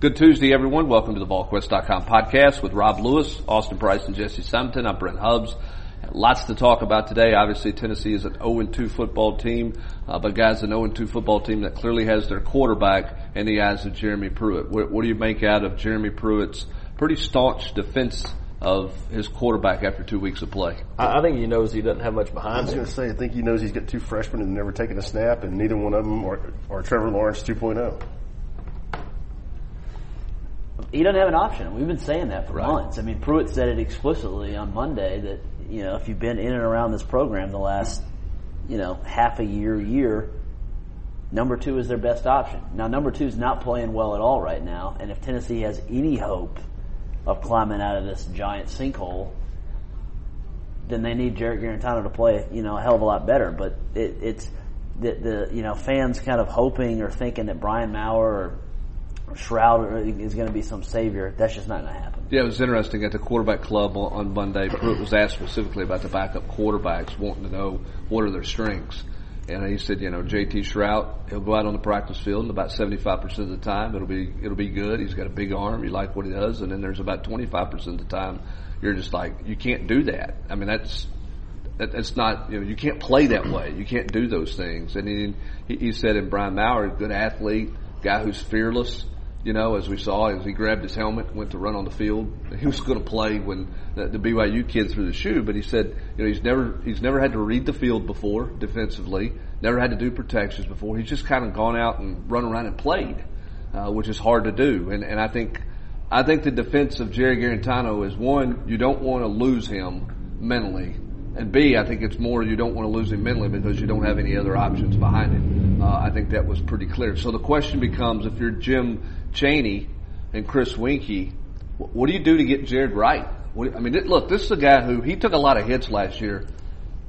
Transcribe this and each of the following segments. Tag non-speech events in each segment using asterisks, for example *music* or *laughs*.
Good Tuesday, everyone. Welcome to the VolQuest.com podcast with Rob Lewis, Austin Price, and Jesse Simonton. I'm Brent Hubbs. Lots to talk about today. Obviously, Tennessee is an 0-2 football team, uh, but guys, an 0-2 football team that clearly has their quarterback in the eyes of Jeremy Pruitt. What, what do you make out of Jeremy Pruitt's pretty staunch defense of his quarterback after two weeks of play? I, I think he knows he doesn't have much behind him. I behind was going to say, I think he knows he's got two freshmen and never taken a snap, and neither one of them are, are Trevor Lawrence oh. 2.0. he doesn't have an option. We've been saying that for Right. months. I mean, Pruitt said it explicitly on Monday that you know if you've been in and around this program the last you know half a year, year, number two is their best option. Now, number two is not playing well at all right now, and if Tennessee has any hope of climbing out of this giant sinkhole, then they need Jarrett Guarantano to play you know a hell of a lot better. But it, it's the, the you know fans kind of hoping or thinking that Brian Maurer or Shrout is going to be some savior. That's just not going to happen. Yeah, it was interesting at the quarterback club on, on Monday. Pruitt was asked specifically about the backup quarterbacks, wanting to know what are their strengths. And he said, you know, JT Shrout, he'll go out on the practice field, and about seventy-five percent of the time, it'll be it'll be good. He's got a big arm. You like what he does, and then there's about twenty-five percent of the time, you're just like, you can't do that. I mean, that's that, that's not you know you can't play that way. You can't do those things. And he he, said and Brian Maurer, good athlete, guy who's fearless. You know, as we saw, as he grabbed his helmet, went to run on the field. He was going to play when the, the BYU kid threw the shoe, but he said, you know, he's never he's never had to read the field before defensively. Never had to do protections before. He's just kind of gone out and run around and played, uh, which is hard to do. And and I think I think the defense of Jerry Guarantano is one, you don't want to lose him mentally. And B, I think it's more you don't want to lose him mentally because you don't have any other options behind him. Uh, I think that was pretty clear. So the question becomes if you're Jim Chaney and Chris Weinke, what do you do to get Jarrett right? What, I mean, look, this is a guy who he took a lot of hits last year,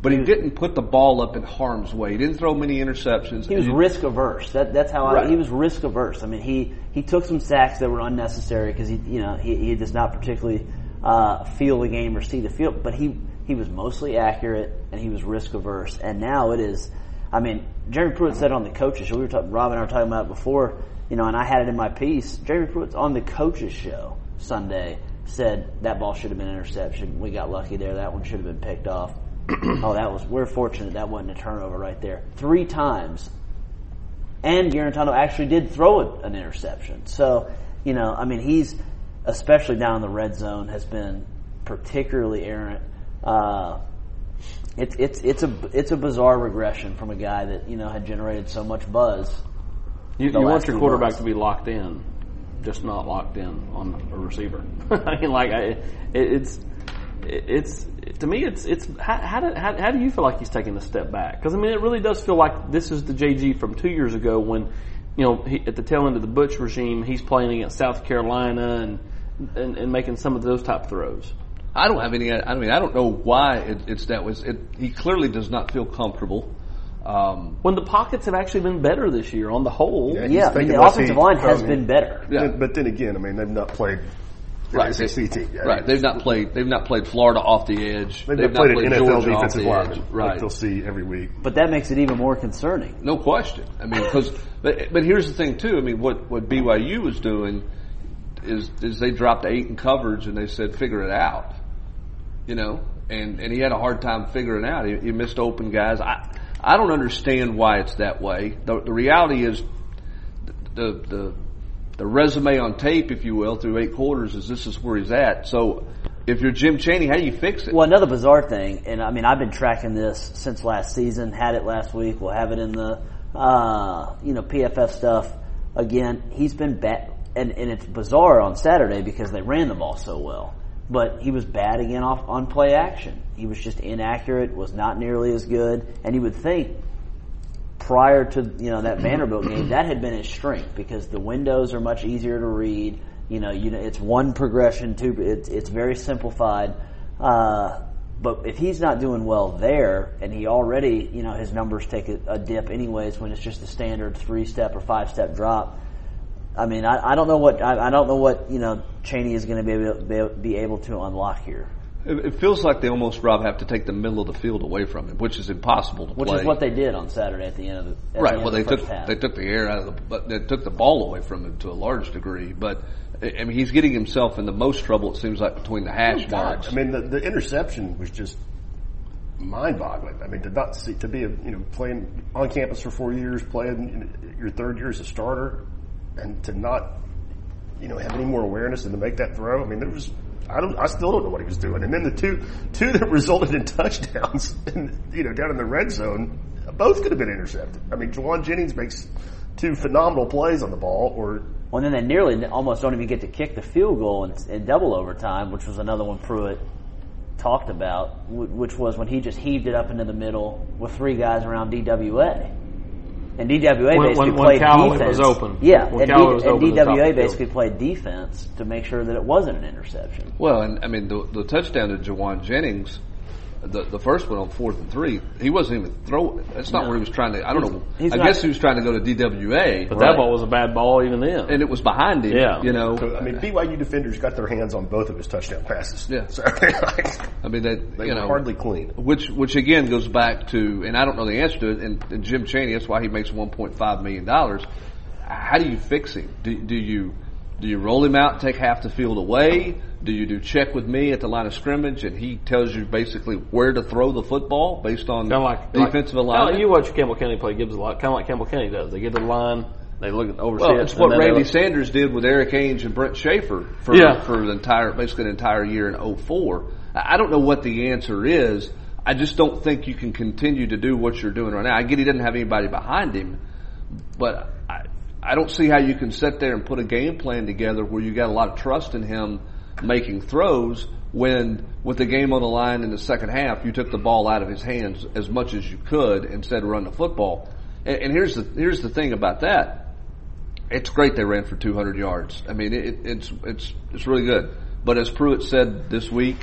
but he didn't put the ball up in harm's way. He didn't throw many interceptions. He was risk averse. That, that's how Right. I, he was risk averse. I mean, he, he took some sacks that were unnecessary because he, you know, he, he does not particularly uh, feel the game or see the field, but he he was mostly accurate and he was risk averse. And now it is. I mean, Jeremy Pruitt said on the coaches show. We were talking, Rob and I were talking about it before. You know, and I had it in my piece. Jeremy Pruitt's on the coaches show Sunday said that ball should have been interception. We got lucky there. That one should have been picked off. *clears throat* oh, that was. We're fortunate that wasn't a turnover right there. Three times and Guarantano actually did throw an interception. So, you know, I mean, he's especially down in the red zone has been particularly errant. Uh, it's it's it's a it's a bizarre regression from a guy that you know had generated so much buzz. You, you want your quarterback months. to be locked in, just not locked in on a receiver. *laughs* I mean, like, I, it, it's it's to me, it's it's how how do, how, how do you feel like he's taking a step back? Because I mean, it really does feel like this is the JG from two years ago when you know he, at the tail end of the Butch regime, he's playing against South Carolina and and, and making some of those type throws. I don't have any. I mean, I don't know why it, it's that was. It, he clearly does not feel comfortable. Um, When the pockets have actually been better this year on the whole. Yeah, Yeah, I mean, the less offensive heat line has from- been better. Yeah. But, but then again, I mean, they've not played Right. the SEC team yet. right. They've not played. They've not played Florida off the edge. They've, not played an NFL Georgia off defensive the lineman. edge. Like Right. they'll see every week. But that makes it even more concerning. No question. I mean, because but, but here's the thing too. I mean, what what BYU was doing is is they dropped eight in coverage and they said figure it out. You know, and and he had a hard time figuring out. He, he missed open guys. I I don't understand why it's that way. The, the reality is the the the resume on tape, if you will, through eight quarters is this is where he's at. So if you're Jim Chaney, how do you fix it? Well, another bizarre thing, and I mean, I've been tracking this since last season. Had it last week. We'll have it in the, uh, you know, PFF stuff. Again, he's been bad, and, and it's bizarre on Saturday because they ran the ball so well. But he was bad again off on play action. He was just inaccurate. Was not nearly as good. And you would think prior to you know that Vanderbilt game, that had been his strength because the windows are much easier to read. You know, you know, it's one progression, two. It's it's very simplified. Uh, but if he's not doing well there, and he already, you know, his numbers take a, a dip anyways when it's just a standard three step or five step drop. I mean, I, I don't know what I, I don't know what you know Chaney is going to be able, be, be able to unlock here. It, it feels like they almost, Rob, have to take the middle of the field away from him, which is impossible to which play. Which is what they did on Saturday at the end of the at the Right. end Well, they the took half. they took the air out of the, but they took the ball away from him to a large degree. But I I mean, he's getting himself in the most trouble. It seems like between the hash oh, marks. I mean, the, the interception was just mind-boggling. I mean, to not see to be a, you know playing on campus for four years, playing your third year as a starter, and to not you know have any more awareness and to make that throw. I mean, there was. I don't. I still don't know what he was doing. And then the two two that *laughs* resulted in touchdowns, *laughs* and you know, down in the red zone, both could have been intercepted. I mean, Jawan Jennings makes two phenomenal plays on the ball, or Well, then they nearly almost don't even get to kick the field goal in, in double overtime, which was another one Pruitt talked about, which was when he just heaved it up into the middle with three guys around DWA. And DWA When- basically when- when played Callaway defense. was open. Yeah, When and, D- was and open at the top of DWA the field. basically played defense to make sure that it wasn't an interception. Well, and I mean the the touchdown to Jawan Jennings, the the first one on fourth and three, he wasn't even throwing. That's not where he was trying to. I don't know. he's I not- guess he was trying to go to DWA, But that ball was a bad ball even then. and it was behind him. Yeah. you know. so, I mean, BYU defenders got their hands on both of his touchdown passes. Yeah. so *laughs* like, I mean that they you were know hardly clean. Which, which again goes back to, and I don't know the answer to it. And, and Jim Chaney, that's why he makes 1.5 million dollars. How do you fix him? Do, do you do you roll him out, take half the field away? Do you do check with me at the line of scrimmage, and he tells you basically where to throw the football based on Kind of like defensive like, alignment? You watch Campbell County play Gibbs a lot, kind of like Campbell County does. They get to the line, they look at oversee Well, it's what Randy Sanders did with Erik Ainge and Brent Schaeffer for Yeah. for the entire, basically the entire year in 04. I I don't know what the answer is. I just don't think you can continue to do what you're doing right now. I get he doesn't have anybody behind him, but I, don't see how you can sit there and put a game plan together where you got a lot of trust in him making throws when with the game on the line in the second half you took the ball out of his hands as much as you could and said run the football. And, and here's the here's the thing about that it's great they ran for 200 yards. I mean, it, it's it's it's really good. But as Pruitt said this week,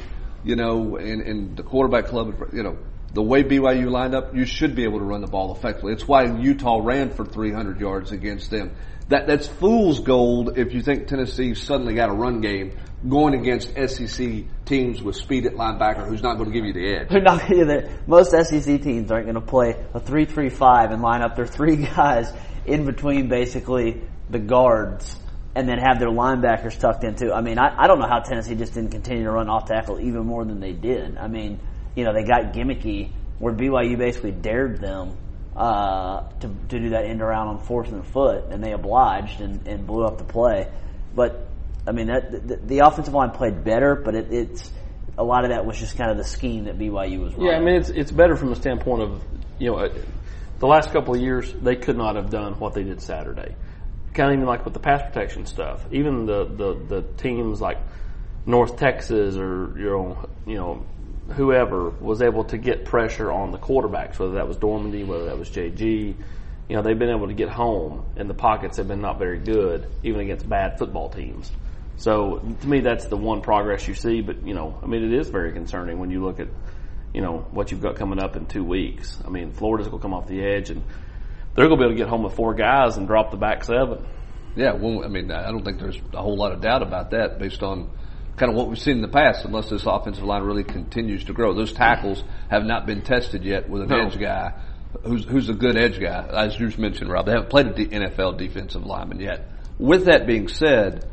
you know, in, in the quarterback club, you know, the way BYU lined up, you should be able to run the ball effectively. It's why Utah ran for 300 yards against them. That that's fool's gold if you think Tennessee suddenly got a run game going against SEC teams with speed at linebacker who's not going to give you the edge. They're not going to. Most SEC teams aren't going to play a three-three-five and line up their three *laughs* guys in between basically the guards and then have their linebackers tucked in too. I mean, I, I don't know how Tennessee just didn't continue to run off tackle even more than they did. I mean, you know, they got gimmicky where BYU basically dared them uh, to, to do that end around on fourth and foot, and they obliged and, and blew up the play. But I mean, that, the, the offensive line played better, but it, it's a lot of that was just kind of the scheme that BYU was running. Yeah, I mean it's it's better from the standpoint of you know uh, the last couple of years they could not have done what they did Saturday. Kind of even like with the pass protection stuff. Even the the, the teams like North Texas or you know you know whoever was able to get pressure on the quarterbacks, whether that was Dormady, whether that was JG. You know they've been able to get home, and the pockets have been not very good, even against bad football teams. So to me, that's the one progress you see. But you know, I mean, it is very concerning when you look at you know what you've got coming up in two weeks. I mean, Florida's going to come off the edge, and they're going to be able to get home with four guys and drop the back seven. Yeah, well, I mean, I don't think there's a whole lot of doubt about that based on kind of what we've seen in the past, unless this offensive line really continues to grow. Those tackles have not been tested yet with an No. edge guy who's, who's a good edge guy. As you mentioned, Rob, they haven't played D- NFL defensive lineman yet. With that being said,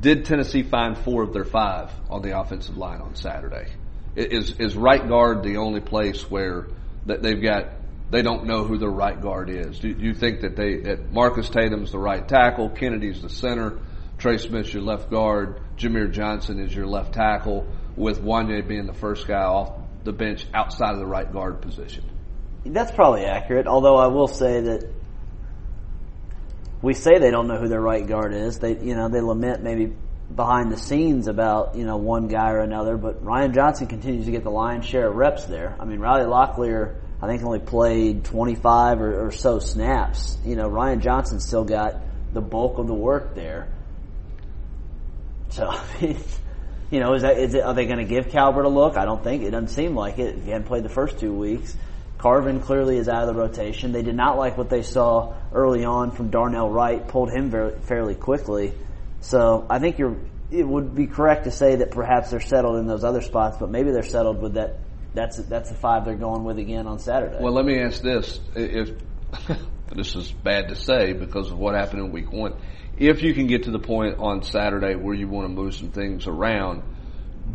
did Tennessee find four of their five on the offensive line on Saturday? Is, is right guard the only place where that they've got they don't know who their right guard is. Do, do you think that they that Marcus Tatum's the right tackle, Kennedy's the center, Trey Smith's your left guard, Jahmir Johnson is your left tackle, with Wanya being the first guy off the bench outside of the right guard position? That's probably accurate. Although I will say that we say they don't know who their right guard is. They, you know, they lament maybe behind the scenes about you know one guy or another. But Ryan Johnson continues to get the lion's share of reps there. I mean, Riley Locklear, I think only played 25 or, or so snaps. You know, Ryan Johnson still got the bulk of the work there. So, *laughs* you know, is that is it, are they going to give Calbert a look? I don't think it doesn't seem like it. He hadn't played the first two weeks. Carvin clearly is out of the rotation. They did not like what they saw early on from Darnell Wright. Pulled him very, fairly quickly. So I think you're it would be correct to say that perhaps they're settled in those other spots, but maybe they're settled with that. That's that's the five they're going with again on Saturday. Well, let me ask this: if *laughs* this is bad to say because of what happened in Week One, if you can get to the point on Saturday where you want to move some things around,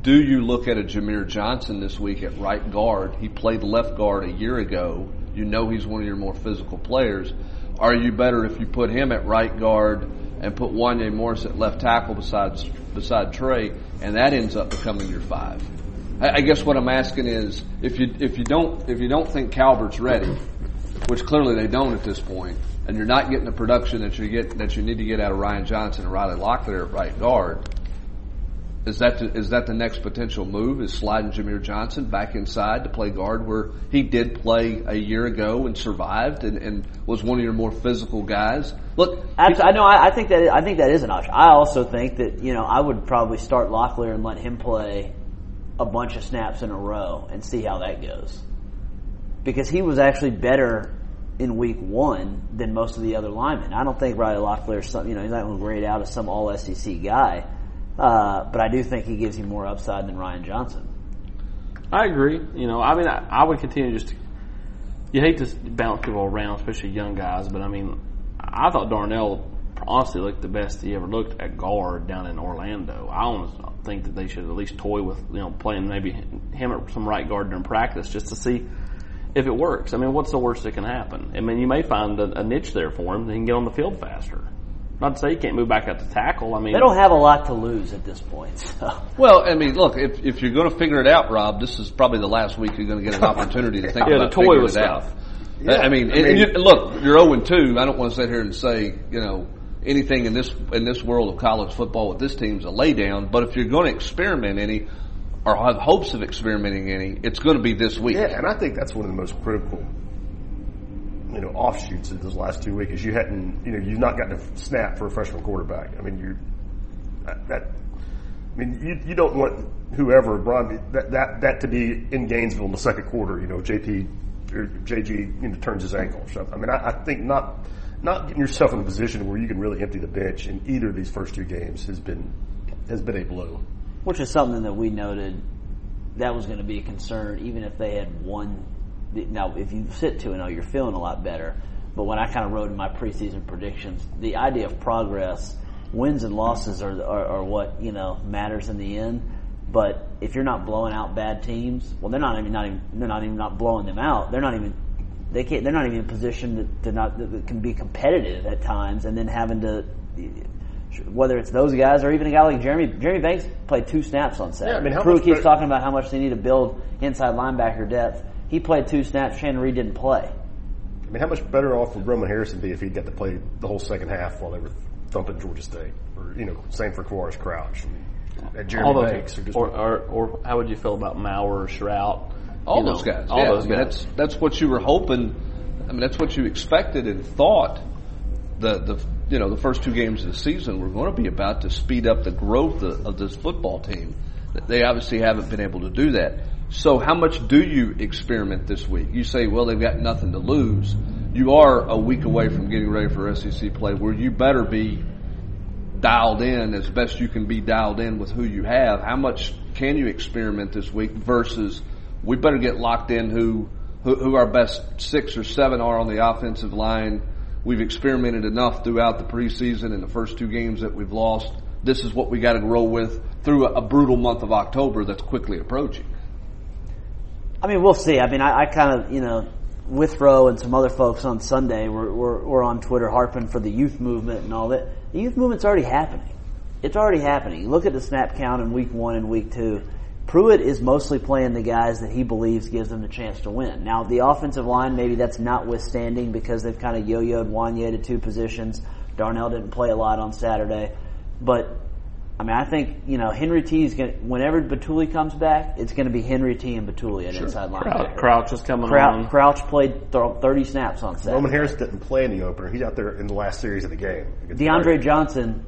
do you look at a Jahmir Johnson this week at right guard? He played left guard a year ago. You know he's one of your more physical players. Are you better if you put him at right guard and put Wanya Morris at left tackle besides beside Trey, and that ends up becoming your five? I, I guess what I'm asking is if you if you don't if you don't think Calbert's ready, which clearly they don't at this point, and you're not getting the production that you get that you need to get out of Ryan Johnson and Riley Locklear at right guard is that the, is that the next potential move? Is sliding Jahmir Johnson back inside to play guard where he did play a year ago and survived and, and was one of your more physical guys? Look, I know. I, I think that I think that is an option. I also think that you know I would probably start Locklear and let him play a bunch of snaps in a row and see how that goes because he was actually better in week one than most of the other linemen. I don't think Riley Locklear is some, you know, he's not going to grade out as some all SEC guy. Uh, but I do think he gives you more upside than Ryan Johnson. I agree. You know, I mean, I, I would continue just to. You hate to bounce people around, especially young guys, but I mean, I thought Darnell honestly looked the best he ever looked at guard down in Orlando. I almost think that they should at least toy with you know playing maybe him at some right guard during practice just to see if it works. I mean, what's the worst that can happen? I mean, you may find a, a niche there for him. He can get on the field faster. Not to say he can't move back out to tackle. I mean, they don't have a lot to lose at this point. So. Well, I mean, look, if, if you're going to figure it out, Rob, this is probably the last week you're going to get an opportunity to think *laughs* yeah, about the toy figuring with it stuff. out. Yeah, I mean, I mean and you, look, you're 0 and 2. I don't want to sit here and say, you know, anything in this in this world of college football with this team's a laydown. But if you're going to experiment any, or have hopes of experimenting any, it's going to be this week. Yeah, and I think that's one of the most critical you know offshoots of this last two weeks you hadn't you know you've not gotten a snap for a freshman quarterback. I mean you that, I mean you you don't want whoever Brian that that that to be in Gainesville in the second quarter. You know JP or JG you know turns his ankle. So I mean I, I think not not getting yourself in a position where you can really empty the bench in either of these first two games has been has been a blow. Which is something that we noted that was going to be a concern, even if they had one now if you sit two and zero, you're feeling a lot better. But when I kind of wrote in my preseason predictions, the idea of progress, wins and losses are, are, are what you know matters in the end. But if you're not blowing out bad teams, well, they're not even not even they're not even not blowing them out. They're not even they can't. They're not even in a position to not that can be competitive at times, and then having to whether it's those guys or even a guy like Jeremy. Jeremy Banks played two snaps on Saturday. Yeah, I mean, how Pruitt keeps better- talking about how much they need to build inside linebacker depth. He played two snaps. Shannon Reed didn't play. I mean, how much better off would Roman Harrison be if he'd got to play the whole second half while they were thumping Georgia State? Or, you know, same for Quavaris Crouch. I mean, and Jeremy all those, Banks. Are just, or, or, or how would you feel about Maurer, Shrout? All You know, those guys. All yeah. those I mean, guys. That's that's what you were hoping. I mean, that's what you expected and thought. The the you know the first two games of the season were going to be about to speed up the growth of, of this football team. They obviously haven't been able to do that. So how much do you experiment this week? You say, well, they've got nothing to lose. You are a week away from getting ready for SEC play, where you better be dialed in as best you can be dialed in with who you have. How much can you experiment this week versus we better get locked in who who, who our best six or seven are on the offensive line. We've experimented enough throughout the preseason and the first two games that we've lost. This is what we got to grow with through a, a brutal month of October that's quickly approaching. I mean, we'll see. I mean, I, I kind of, you know, Withrow and some other folks on Sunday were, were, were on Twitter harping for the youth movement and all that. The youth movement's already happening. It's already happening. You look at the snap count in week one and week two. Pruitt is mostly playing the guys that he believes gives them the chance to win. Now, the offensive line, maybe that's notwithstanding because they've kind of yo-yoed Wanya to two positions. Darnell didn't play a lot on Saturday. But I mean, I think you know Henry T is going. to, Whenever Bituli comes back, it's going to be Henry T and Bituli at inside Crouch, linebacker. Crouch is coming Crouch, on. Crouch played thirty snaps on Saturday. Roman Harris didn't play in the opener. He's out there in the last series of the game. DeAndre Oregon. Johnson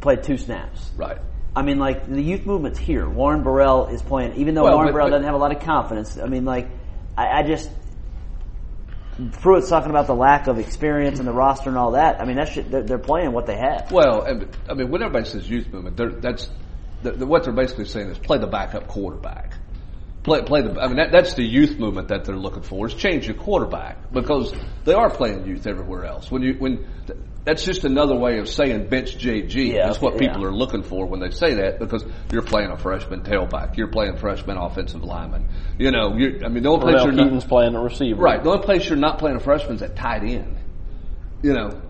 played two snaps. Right. I mean, like the youth movement's here. Warren Burrell is playing, even though Well, Warren but- Burrell but- doesn't have a lot of confidence. I mean, like I, I just Pruitt's talking about the lack of experience and the roster and all that. I mean, that shit, they're, they're playing what they have. Well, and, I mean, when everybody says youth movement, they're, that's the, the, what they're basically saying is play the backup quarterback. Play, play the. I mean, that, that's the youth movement that they're looking for is change your quarterback because they are playing youth everywhere else. When you when that's just another way of saying bench JG. Yeah, That's what okay, people yeah. are looking for when they say that because you're playing a freshman tailback, you're playing freshman offensive lineman. You know, you I mean, the only place Rodell you're not, playing a receiver. Right. The only place you're not playing a freshman's at tight end. You know,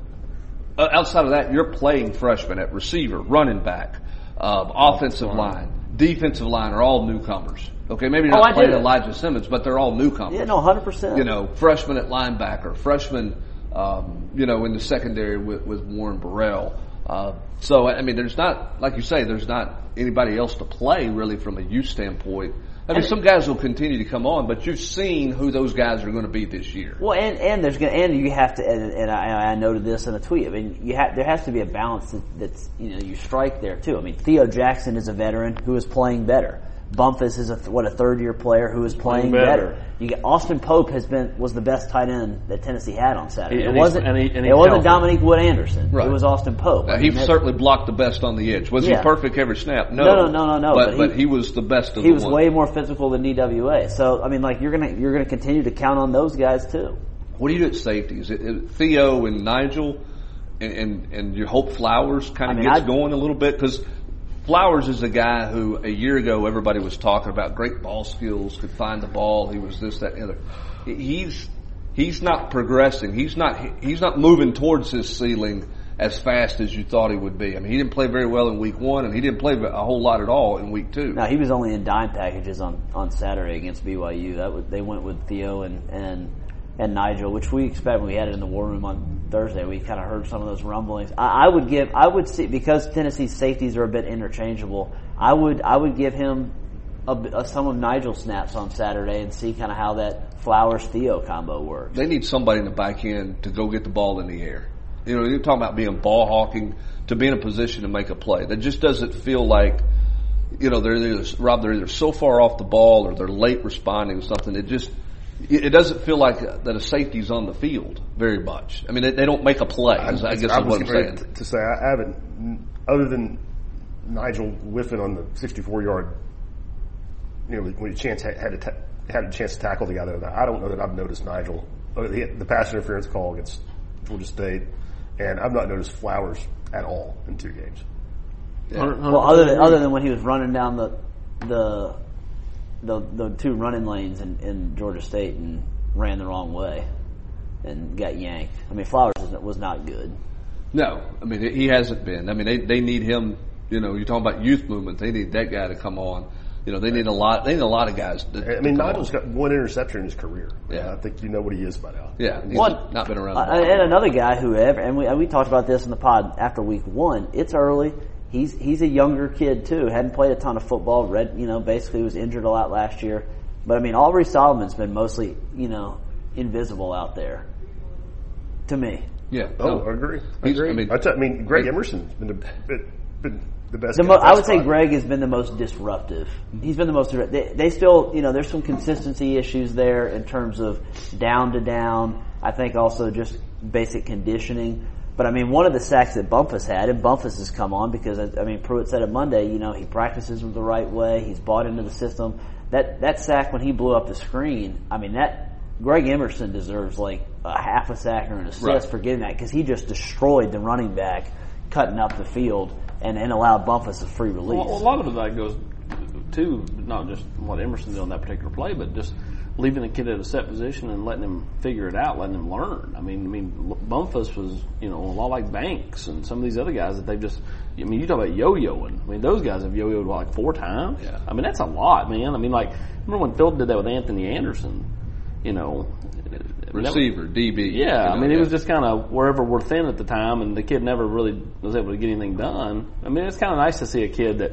outside of that, you're playing freshman at receiver, running back, uh, offensive line, defensive line are all newcomers. Okay, maybe you're Oh, not I playing. Elijah Simmons, but they're all newcomers. Yeah, no, hundred percent. You know, freshman at linebacker, freshman, um, you know, in the secondary with, with Warren Burrell. Uh, so, I mean, there's not, like you say, there's not anybody else to play really from a youth standpoint. I mean, some guys will continue to come on, but you've seen who those guys are going to be this year. Well, and and there's gonna and you have to and, and I, I noted this in a tweet. I mean, you have there has to be a balance that, that's you know you strike there too. I mean, Theo Jackson is a veteran who is playing better. Bumphus is a what a third year player who is playing, Playing better. better. You get Austin Pope has been was the best tight end that Tennessee had on Saturday. And it wasn't and he- and it wasn't. Dominique Wood Anderson. Right. It was Austin Pope. Uh, I he mean, that- certainly blocked the best on the edge. Was Yeah. he perfect every snap? No, No, no, no, no, no, But, but but, he- he, was the best of the edge. he the was one. way more physical than DWA. So I mean, like you're gonna you're gonna continue to count on those guys too. What do you do at safety? Is it, it Theo and Nigel, and and, and you hope Flowers kind I of mean, gets I- going a little bit because Flowers is a guy who a year ago everybody was talking about great ball skills, could find the ball. He was this, that, and the other. He's he's not progressing. He's not he's not moving towards his ceiling as fast as you thought he would be. I mean, he didn't play very well in week one, and he didn't play a whole lot at all in week two. Now he was only in dime packages on, on Saturday against BYU. That was, they went with Theo and, and and Nigel, which we expect when we had it in the war room on Thursday. We kind of heard some of those rumblings. I, I would give, I would see because Tennessee's safeties are a bit interchangeable. I would I would give him a, uh, some of Nigel's snaps on Saturday and see kind of how that Flowers Theo combo works. they need somebody in the back end to go get the ball in the air. You know, you're talking about being ball hawking to be in a position to make a play. That just doesn't feel like, you know, they're either, Rob, they're either so far off the ball or they're late responding to something. It just, it it doesn't feel like that a safety's on the field very much. I mean, they, they don't make a play. is- I guess I is was what I'm saying. To, to say I haven't, other than Nigel whiffing on the 64 yard, you know, when he chance had, had, a ta- had a chance to tackle the guy there. I don't know that I've noticed Nigel uh, the, the pass interference call against Georgia State, and I've not noticed Flowers at all in two games. Well, other than other than when he was running down the the the, the two running lanes in, in Georgia State and ran the wrong way and got yanked. I mean, Flowers was, was not good. No, I mean he hasn't been. I mean they they need him. You know, you're talking about youth movement. They need that guy to come on. You know, they need a lot. They need a lot of guys. To, I mean, come Nigel's on. got one interception in his career. Yeah. I think you know what he is by now. yeah, he's One- not been around. Uh, and another guy who ever, and we, and we talked about this in the pod after week one. It's early. He's he's a younger kid too. Hadn't played a ton of football. Read you know basically was injured a lot last year. But I mean, Aubrey Solomon's been mostly you know invisible out there. To me, yeah. Oh, no. I agree. I agree. I I, mean- t- I mean, Greg Emerson's been the, been, been the best. the mo- at I would say. Greg has been the most disruptive. Mm-hmm. He's been the most. They, they still you know there's some consistency issues there in terms of down to down. I think also just basic conditioning. But I mean, one of the sacks that Bumphus had, and Bumphus has come on because I I mean, Pruitt said it Monday. You know, he practices the right way. He's bought into the system. That that sack when he blew up the screen, I mean, that Greg Emerson deserves like a half a sack or an assist Right. for getting that because he just destroyed the running back, cutting up the field and, and allowed Bumphus a free release. Well, a lot of that goes to not just what Emerson did on that particular play, but just leaving the kid at a set position and letting him figure it out, letting him learn. I mean, I mean, Bumphus was you know a lot like Banks and some of these other guys that they've just. I mean, you talk about yo-yoing. I mean, those guys have yo-yoed like four times. Yeah. I mean, that's a lot, man. I mean, like remember when Phil did that with Anthony Anderson? You know, receiver, DB. yeah, I mean, it was just kind of wherever we're thin at the time, and the kid never really was able to get anything done. I mean, it's kind of nice to see a kid that,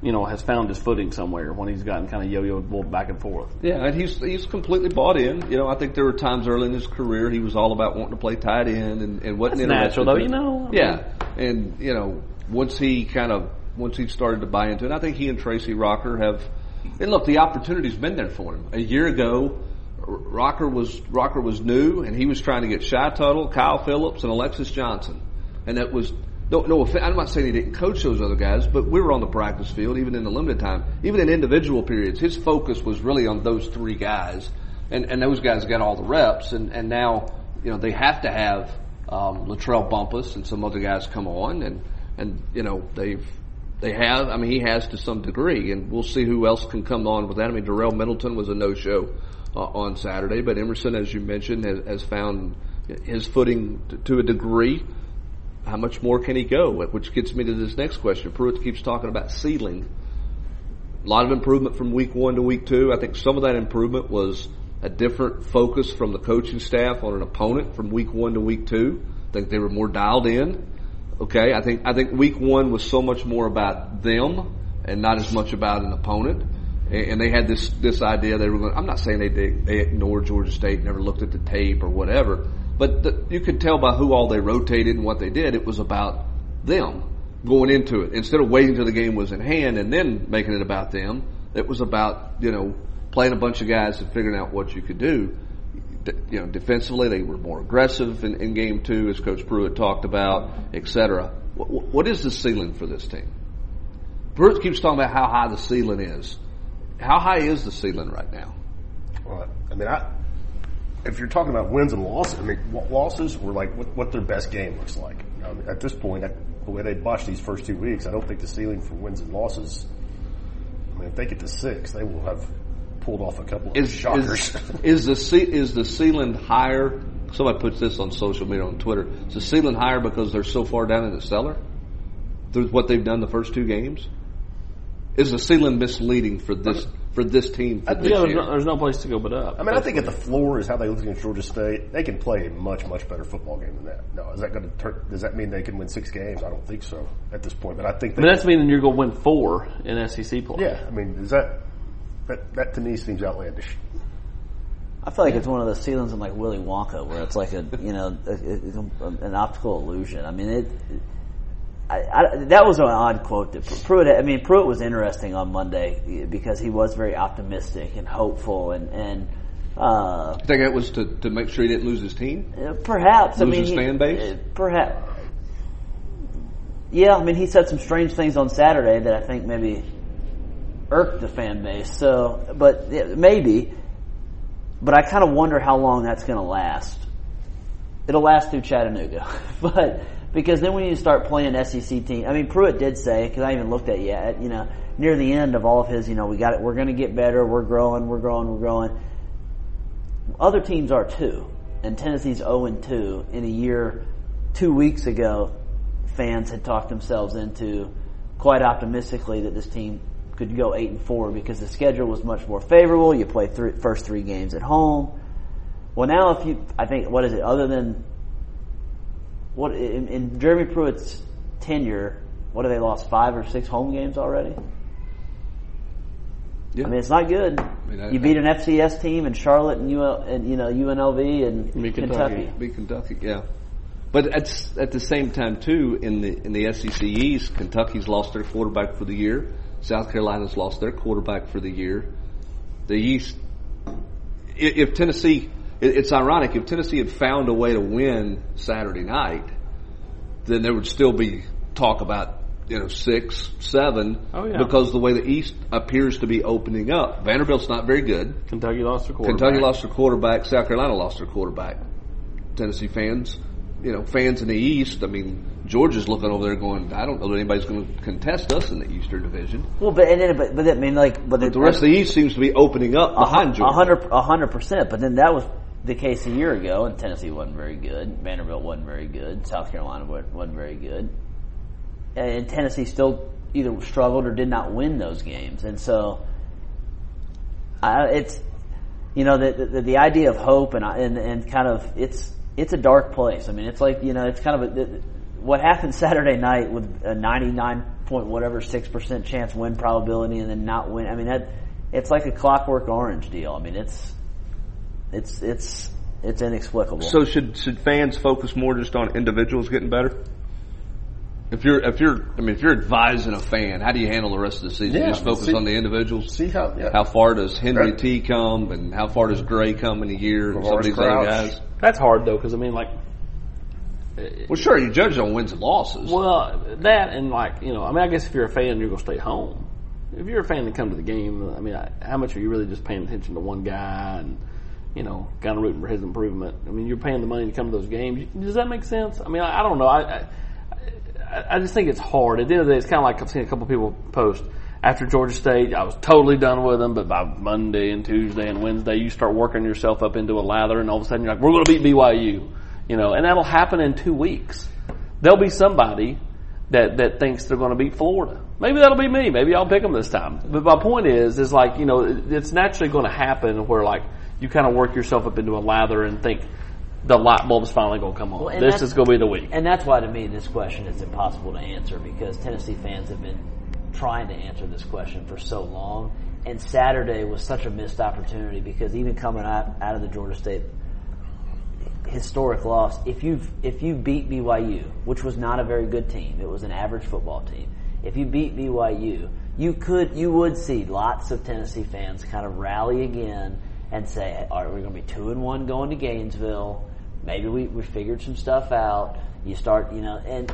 you know, has found his footing somewhere when he's gotten kind of yo-yoed back and forth. Yeah, and he's he's completely bought in. You know, I think there were times early in his career he was all about wanting to play tight end and, and wasn't That's natural, though, you know? Yeah, and you know, once he kind of once he started to buy into it, I think he and Tracy Rocker have. And look, the opportunity's been there for him. A year ago, Rocker was Rocker was new, and he was trying to get Shy Tuttle, Kyle Phillips, and Alexis Johnson, and that was no, no. I'm not saying he didn't coach those other guys, but we were on the practice field, even in the limited time, even in individual periods. His focus was really on those three guys, and and those guys got all the reps, and and now you know they have to have um, Latrell Bumphus and some other guys come on, and and you know they've they have. I mean, he has to some degree, and we'll see who else can come on with that. I mean, Darel Middleton was a no-show uh, on Saturday, but Emerson, as you mentioned, has, has found his footing to, to, a degree. How much more can he go? Which gets me to this next question. Pruitt keeps talking about ceiling. A lot of improvement from week one to week two. I think some of that improvement was a different focus from the coaching staff on an opponent from week one to week two. I think they were more dialed in. Okay, I think I think week one was so much more about them and not as much about an opponent. And they had this this idea they were going. I'm not saying they they, they ignored Georgia State, never looked at the tape or whatever, but the, you could tell by who all they rotated and what they did. It was about them going into it instead of waiting till the game was in hand and then making it about them. It was about you know playing a bunch of guys and figuring out what you could do you know, defensively they were more aggressive in, in game two, as Coach Pruitt talked about, etc. What, what is the ceiling for this team? Pruitt keeps talking about how high the ceiling is. How high is the ceiling right now? Well, I mean, I, if you're talking about wins and losses, I mean, losses were like what, what their best game looks like. At this point, the way they botched these first two weeks, I don't think the ceiling for wins and losses. I mean, if they get to six, they will have pulled off a couple of is, shockers. Is, *laughs* is the is the ceiling higher? Somebody puts this on social media on Twitter. Is the ceiling higher because they're so far down in the cellar through what they've done the first two games? Is the ceiling misleading for this for this team? For this yeah, there's no, there's no, place to go but up. I mean, I think at the floor is how they look against Georgia State. They can play a much much better football game than that. No, is that going to does that mean they can win six games? I don't think so at this point. But I think. But that's meaning you're going to win four in SEC play. Yeah, I mean, is that that that to me seems outlandish. I feel like it's one of those ceilings in like Willy Wonka, where it's like a you know a, a, an optical illusion. I mean, it. I, I, that was an odd quote that Pruitt. I mean, Pruitt was interesting on Monday because he was very optimistic and hopeful, and and. Uh, I think it was to, to make sure he didn't lose his team. Uh, perhaps. Lose I mean, his fan base. Uh, perhaps. Yeah, I mean, he said some strange things on Saturday that I think maybe irked the fan base. So, but maybe. But I kind of wonder how long that's going to last. It'll last through Chattanooga, *laughs* but because then when you start playing SEC team, I mean Pruitt did say because I even looked at yet, you know, near the end of all of his, you know, we got it. We're going to get better. We're growing. We're growing. We're growing. Other teams are too, and Tennessee's zero oh and two in a year. Two weeks ago, fans had talked themselves into quite optimistically that this team could go eight and four because the schedule was much more favorable. You play three, first three games at home. Well, now if you, I think, what is it? Other than what in, in Jeremy Pruitt's tenure, what have they lost five or six home games already? Yeah. I mean, it's not good. I mean, I, you beat an FCS team in Charlotte and, UL, and you know UNLV and Kentucky. Kentucky. Beat Kentucky, yeah. But at at the same time too, in the in the SEC East, Kentucky's lost their quarterback for the year. South Carolina's lost their quarterback for the year. The East, if Tennessee, it's ironic, if Tennessee had found a way to win Saturday night, then there would still be talk about, you know, six, seven, oh, yeah. because the way the East appears to be opening up. Vanderbilt's not very good. Kentucky lost their quarterback. Kentucky lost their quarterback. South Carolina lost their quarterback. Tennessee fans, you know, fans in the East, I mean, Georgia's looking over there going, I don't know that anybody's going to contest us in the Eastern Division. Well, but and then, but, but I mean, like, but, but the rest of the East seems to be opening up behind Georgia. A hundred, a hundred percent. But then that was the case a year ago, and Tennessee wasn't very good. Vanderbilt wasn't very good. South Carolina wasn't very good, and Tennessee still either struggled or did not win those games. And so, I, it's you know the, the, the idea of hope and and and kind of it's it's a dark place. I mean, it's like you know, it's kind of a, what happened *laughs* Saturday night with a ninety nine point whatever six percent chance win probability, and then not win. I mean, that it's like a clockwork orange deal. I mean, it's it's it's it's inexplicable. So should should fans focus more just on individuals getting better? If you're, if you're, I mean, if you're advising a fan, how do you handle the rest of the season? Yeah, just focus see- on the individuals. See how? Yeah. How far does Henry Right. T come, and how far does Gray come in a year, and some of these other guys? That's hard though, because I mean, like, eh, Well, sure, you judge on wins and losses. well, that and like, you know, I mean, I guess if you're a fan, you're gonna stay home. If you're a fan and come to the game, I mean, I- how much are you really just paying attention to one guy and, you know, kind of rooting for his improvement? I mean, you're paying the money to come to those games. Does that make sense? I mean, I, I don't know. I, I I- just think it's hard. At the end of the day, it's kind of like I've seen a couple people post after Georgia State. I was totally done with them, but by Monday and Tuesday and Wednesday, you start working yourself up into a lather, and all of a sudden you're like, "We're going to beat BYU," you know, and that'll happen in two weeks. There'll be somebody that that thinks they're going to beat Florida. Maybe that'll be me. Maybe I'll pick them this time. But my point is, is like you know, it- it's naturally going to happen where like you kind of work yourself up into a lather and think the light bulb's finally going to come on. Well, this is going to be the week. And that's why, to me, this question is impossible to answer because Tennessee fans have been trying to answer this question for so long. And Saturday was such a missed opportunity because even coming out, out of the Georgia State historic loss, if you if you beat BYU, which was not a very good team, it was an average football team. If you beat BYU, you could you would see lots of Tennessee fans kind of rally again and say, "All right, we're going to be two and one going to Gainesville. Maybe we, we figured some stuff out." You start, you know, and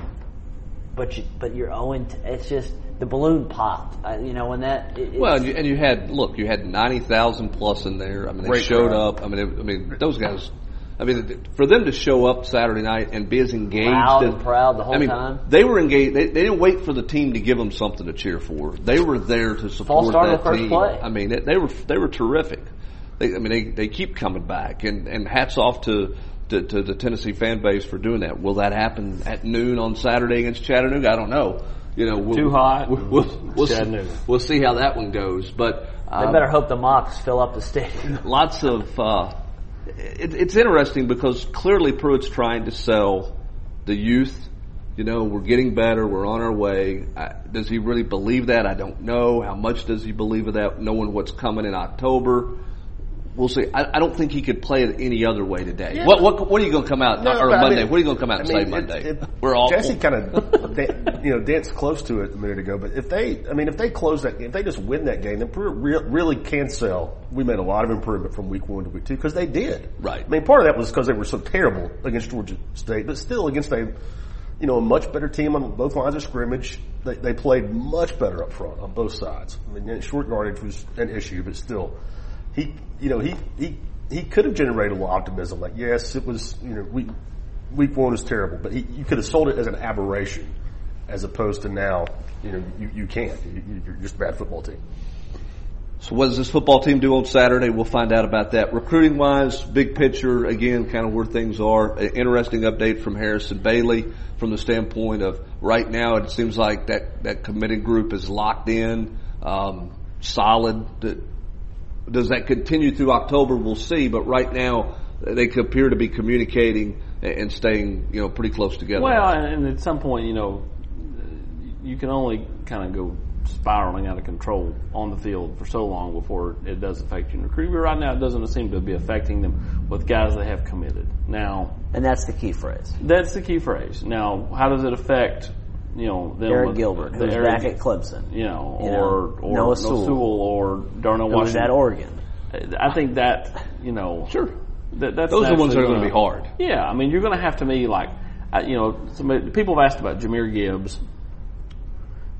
but you, but you're owing. To, it's just the balloon popped. I, you know when that. It, Well, and you, and you had look, you had ninety thousand plus in there. I mean, they showed crowd. up. I mean, it, I mean, those guys. I mean, for them to show up Saturday night and be as engaged Loud as- and proud the whole I mean, time. they were engaged. They, they didn't wait for the team to give them something to cheer for. They were there to support start that the first team. play. I mean, it, they were they were terrific. They, I mean, they they keep coming back, and and hats off to. To, to the Tennessee fan base for doing that. Will that happen at noon on Saturday against Chattanooga? I don't know. You know, we'll, Too hot. We'll, we'll, we'll, see, Chattanooga. we'll see how that one goes. But they um, better hope the mocks fill up the stadium. *laughs* lots of uh, it, it's interesting because clearly Pruitt's trying to sell the youth. You know, we're getting better. We're on our way. I, does he really believe that? I don't know. How much does he believe of that? Knowing what's coming in October, we'll see. I, I don't think he could play it any other way today. What what what are you going to come out No, or but I Monday? mean- what are you going to come out and I say Monday? it- it- we're all Jesse kind of *laughs* you know danced close to it a minute ago, but if they, I mean, if they close that, if they just win that game, then re- really can sell. We made a lot of improvement from week one to week two because they did. Right. I mean, part of that was because they were so terrible against Georgia State, but still against a you know a much better team on both lines of scrimmage. They, they played much better up front on both sides. I mean, short yardage was an issue, but still, he you know he he he could have generated a little optimism. Like, yes, it was you know week week one was terrible, but he, you could have sold it as an aberration, as opposed to now you know you, you can't. You, you're just a bad football team. So what does this football team do on Saturday? We'll find out about that. Recruiting wise, big picture, again, kind of where things are. An interesting update from Harrison Bailey from the standpoint of right now it seems like that, that committing group is locked in, um, solid. Does that continue through October? We'll see, but right now they appear to be communicating and staying, you know, pretty close together. Well, and at some point, you know, you can only kind of go spiraling out of control on the field for so long before it does affect you in recruiting. But right now, it doesn't seem to be affecting them with guys they have committed. Now, And that's the key phrase. that's the key phrase. Now, how does it affect, you know, them Eric with Gilbert, the who's Eric- back at Clemson. you know, You or know, or Noah Sewell. or Darnell Who was Washington. at Oregon. I think that you know, Sure. That, that's Those are the ones that are gonna be hard. Yeah, I mean, you're going to have to me like, I, you know, somebody, people have asked about Jahmyr Gibbs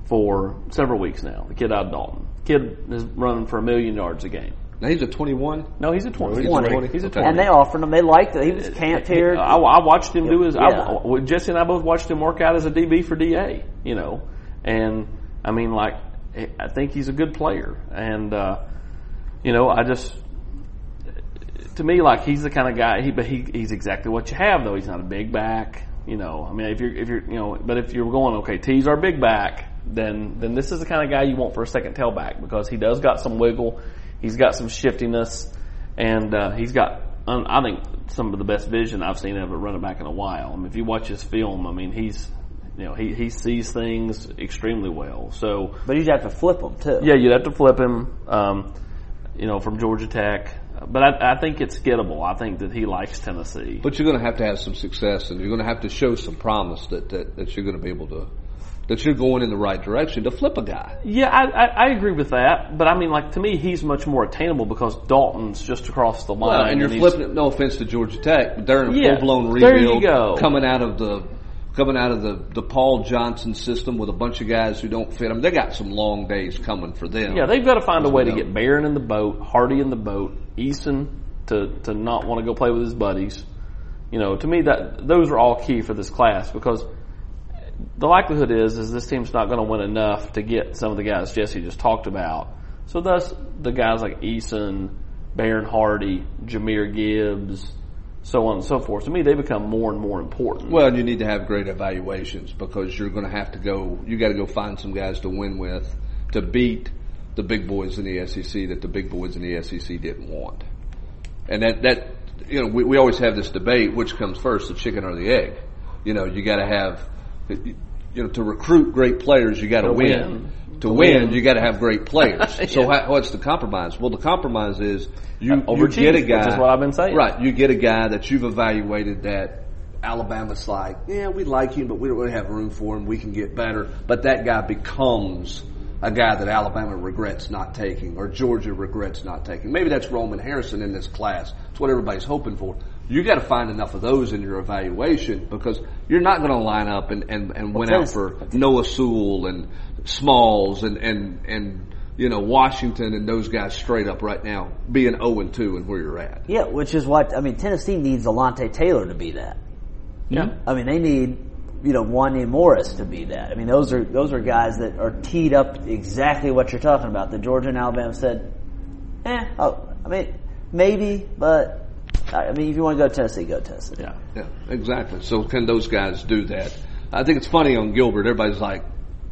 for several weeks now. The kid out of Dalton, kid is running for a million yards a game. Now he's a 21. No, he's a twenty. he's a 20. He's a twenty. And they offered him. They liked it. He was camped here. I, I watched him do his. Yeah. I, Jesse and I both watched him work out as a DB for DA. You know, and I mean, like, I think he's a good player, and uh, you know, I just. To me, like he's the kind of guy. He, but he, he's exactly what you have, though. He's not a big back. You know, I mean, if you're, if you're, you know, but if you're going, okay, T's our big back, then, then this is the kind of guy you want for a second tailback because he does got some wiggle, he's got some shiftiness, and uh, he's got, um, I think, some of the best vision I've seen of a running back in a while. I mean, if you watch his film, I mean, he's, you know, he, he sees things extremely well. So, But you'd have to flip them too. yeah, you'd have to flip him, um, you know, from Georgia Tech. but I, I think it's gettable. I think that he likes Tennessee. But you're going to have to have some success, and you're going to have to show some promise that, that, that you're going to be able to, that you're going in the right direction to flip a guy. Yeah, I, I, I agree with that. But I mean, like to me, he's much more attainable because Dalton's just across the line. Well, and you're he's- flipping it. No offense to Georgia Tech, but they're in a Yeah, full blown there you rebuild. go. Coming out of the coming out of the the Paul Johnson system with a bunch of guys who don't fit them. They got some long days coming for them. Yeah, they've got to find a way to get Barron in the boat, Hardy in the boat, Eason to to not want to go play with his buddies. You know, to me that those are all key for this class because the likelihood is is this team's not going to win enough to get some of the guys Jesse just talked about. So thus the guys like Eason, Barron Hardy, Jahmyr Gibbs, so on and so forth. To me, they become more and more important. Well, you need to have great evaluations because you're going to have to go. You got to go find some guys to win with to beat the big boys in the SEC that the big boys in the SEC didn't want. And that that you know we, we always have this debate: which comes first, the chicken or the egg? You know, you got to have you know to recruit great players, you got to win. win. To win, you got to have great players. *laughs* So Yeah. how, what's the compromise? Well, the compromise is you, uh, you get a which guy. is what I've been saying. Right, you get a guy that you've evaluated that Alabama's like, yeah, we like him, but we don't really have room for him. We can get better. But that guy becomes a guy that Alabama regrets not taking or Georgia regrets not taking. Maybe that's Roman Harrison in this class. It's what everybody's hoping for. You got to find enough of those in your evaluation because you're not going to line up and, and, and win out for Noah Sewell and Smalls and, and, and, you know, Washington and those guys straight up right now being 0 and 2 and where you're at. Yeah, which is what I mean. Tennessee needs Alontae Taylor to be that. yeah. I mean, they need you know Wanya Morris to be that. I mean, those are those are guys that are teed up exactly what you're talking about. The Georgia and Alabama said, eh. Oh, I mean, maybe, but I mean, if you want to go Tennessee, go Tennessee. Yeah. Yeah, exactly. So can those guys do that? I think it's funny on Gilbert. Everybody's like,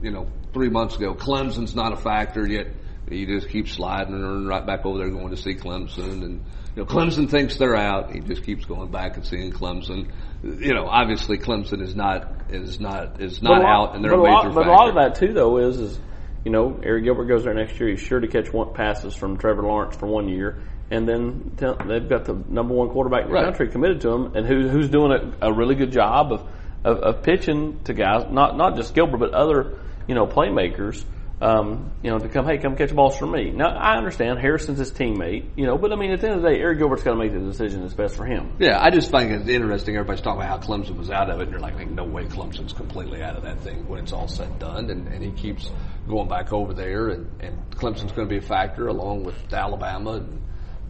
you know, three months ago, Clemson's not a factor yet. He just keeps sliding and right back over there going to see Clemson. And, you know, Clemson thinks they're out. He just keeps going back and seeing Clemson. You know, obviously Clemson is not, is not, is not lot- out and they're a a lot, major But a lot of that too, though, is is you know Arik Gilbert goes there next year. He's sure to catch one passes from Trevor Lawrence for one year, and then they've got the number one quarterback in the Right. country committed to him, and who, who's doing a, a really good job of, of of pitching to guys, not not just Gilbert, but other you know playmakers. Um, you know, to come, hey, come catch balls for me. Now, I understand Harrison's his teammate, you know, but I mean, at the end of the day, Arik Gilbert's got to make the decision that's best for him. Yeah, I just think it's interesting. Everybody's talking about how Clemson was out of it, and you're like, "Ain't no way Clemson's completely out of that thing when it's all said and done. And, and he keeps going back over there, and, and Clemson's going to be a factor along with Alabama and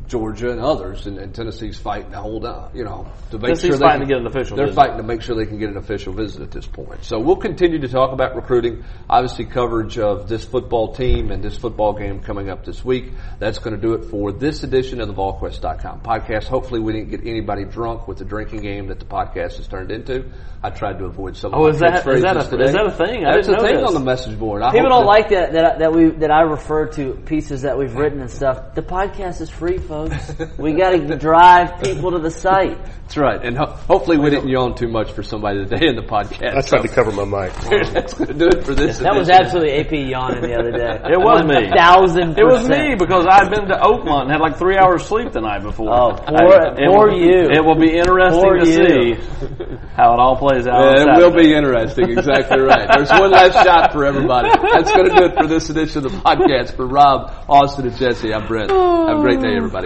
Georgia and others, and, and Tennessee's fighting to hold on, you know, to make Tennessee's sure they fighting can, to get an official They're visit. fighting to make sure they can get an official visit at this point. So we'll continue to talk about recruiting. Obviously, coverage of this football team and this football game coming up this week. That's going to do it for this edition of the VolQuest.com podcast. Hopefully, we didn't get anybody drunk with the drinking game that the podcast has turned into. I tried to avoid some. Oh, of is that- is that a- today. is that a thing? I That's a thing this. on the message board. I People don't that- like that, that that we that I refer to pieces that we've written and stuff. The podcast is free, folks. we got to drive people to the site. That's right, and ho- hopefully we didn't yawn too much for somebody today in the podcast. I tried to cover my mic. *laughs* That's going to do it for this. That was absolutely AP yawning the other day. It was One me. Thousand. It was me because I had been to Oakmont and had like three hours sleep the night before. Oh, poor- It poor will- you. It will be interesting Poor to you. see how it all plays out. Yeah, it will be interesting. Exactly right. There's one last shot for everybody. That's going to do it for this edition of the podcast. For Rob, Austin, and Jesse, I'm Brent. Have a great day, everybody.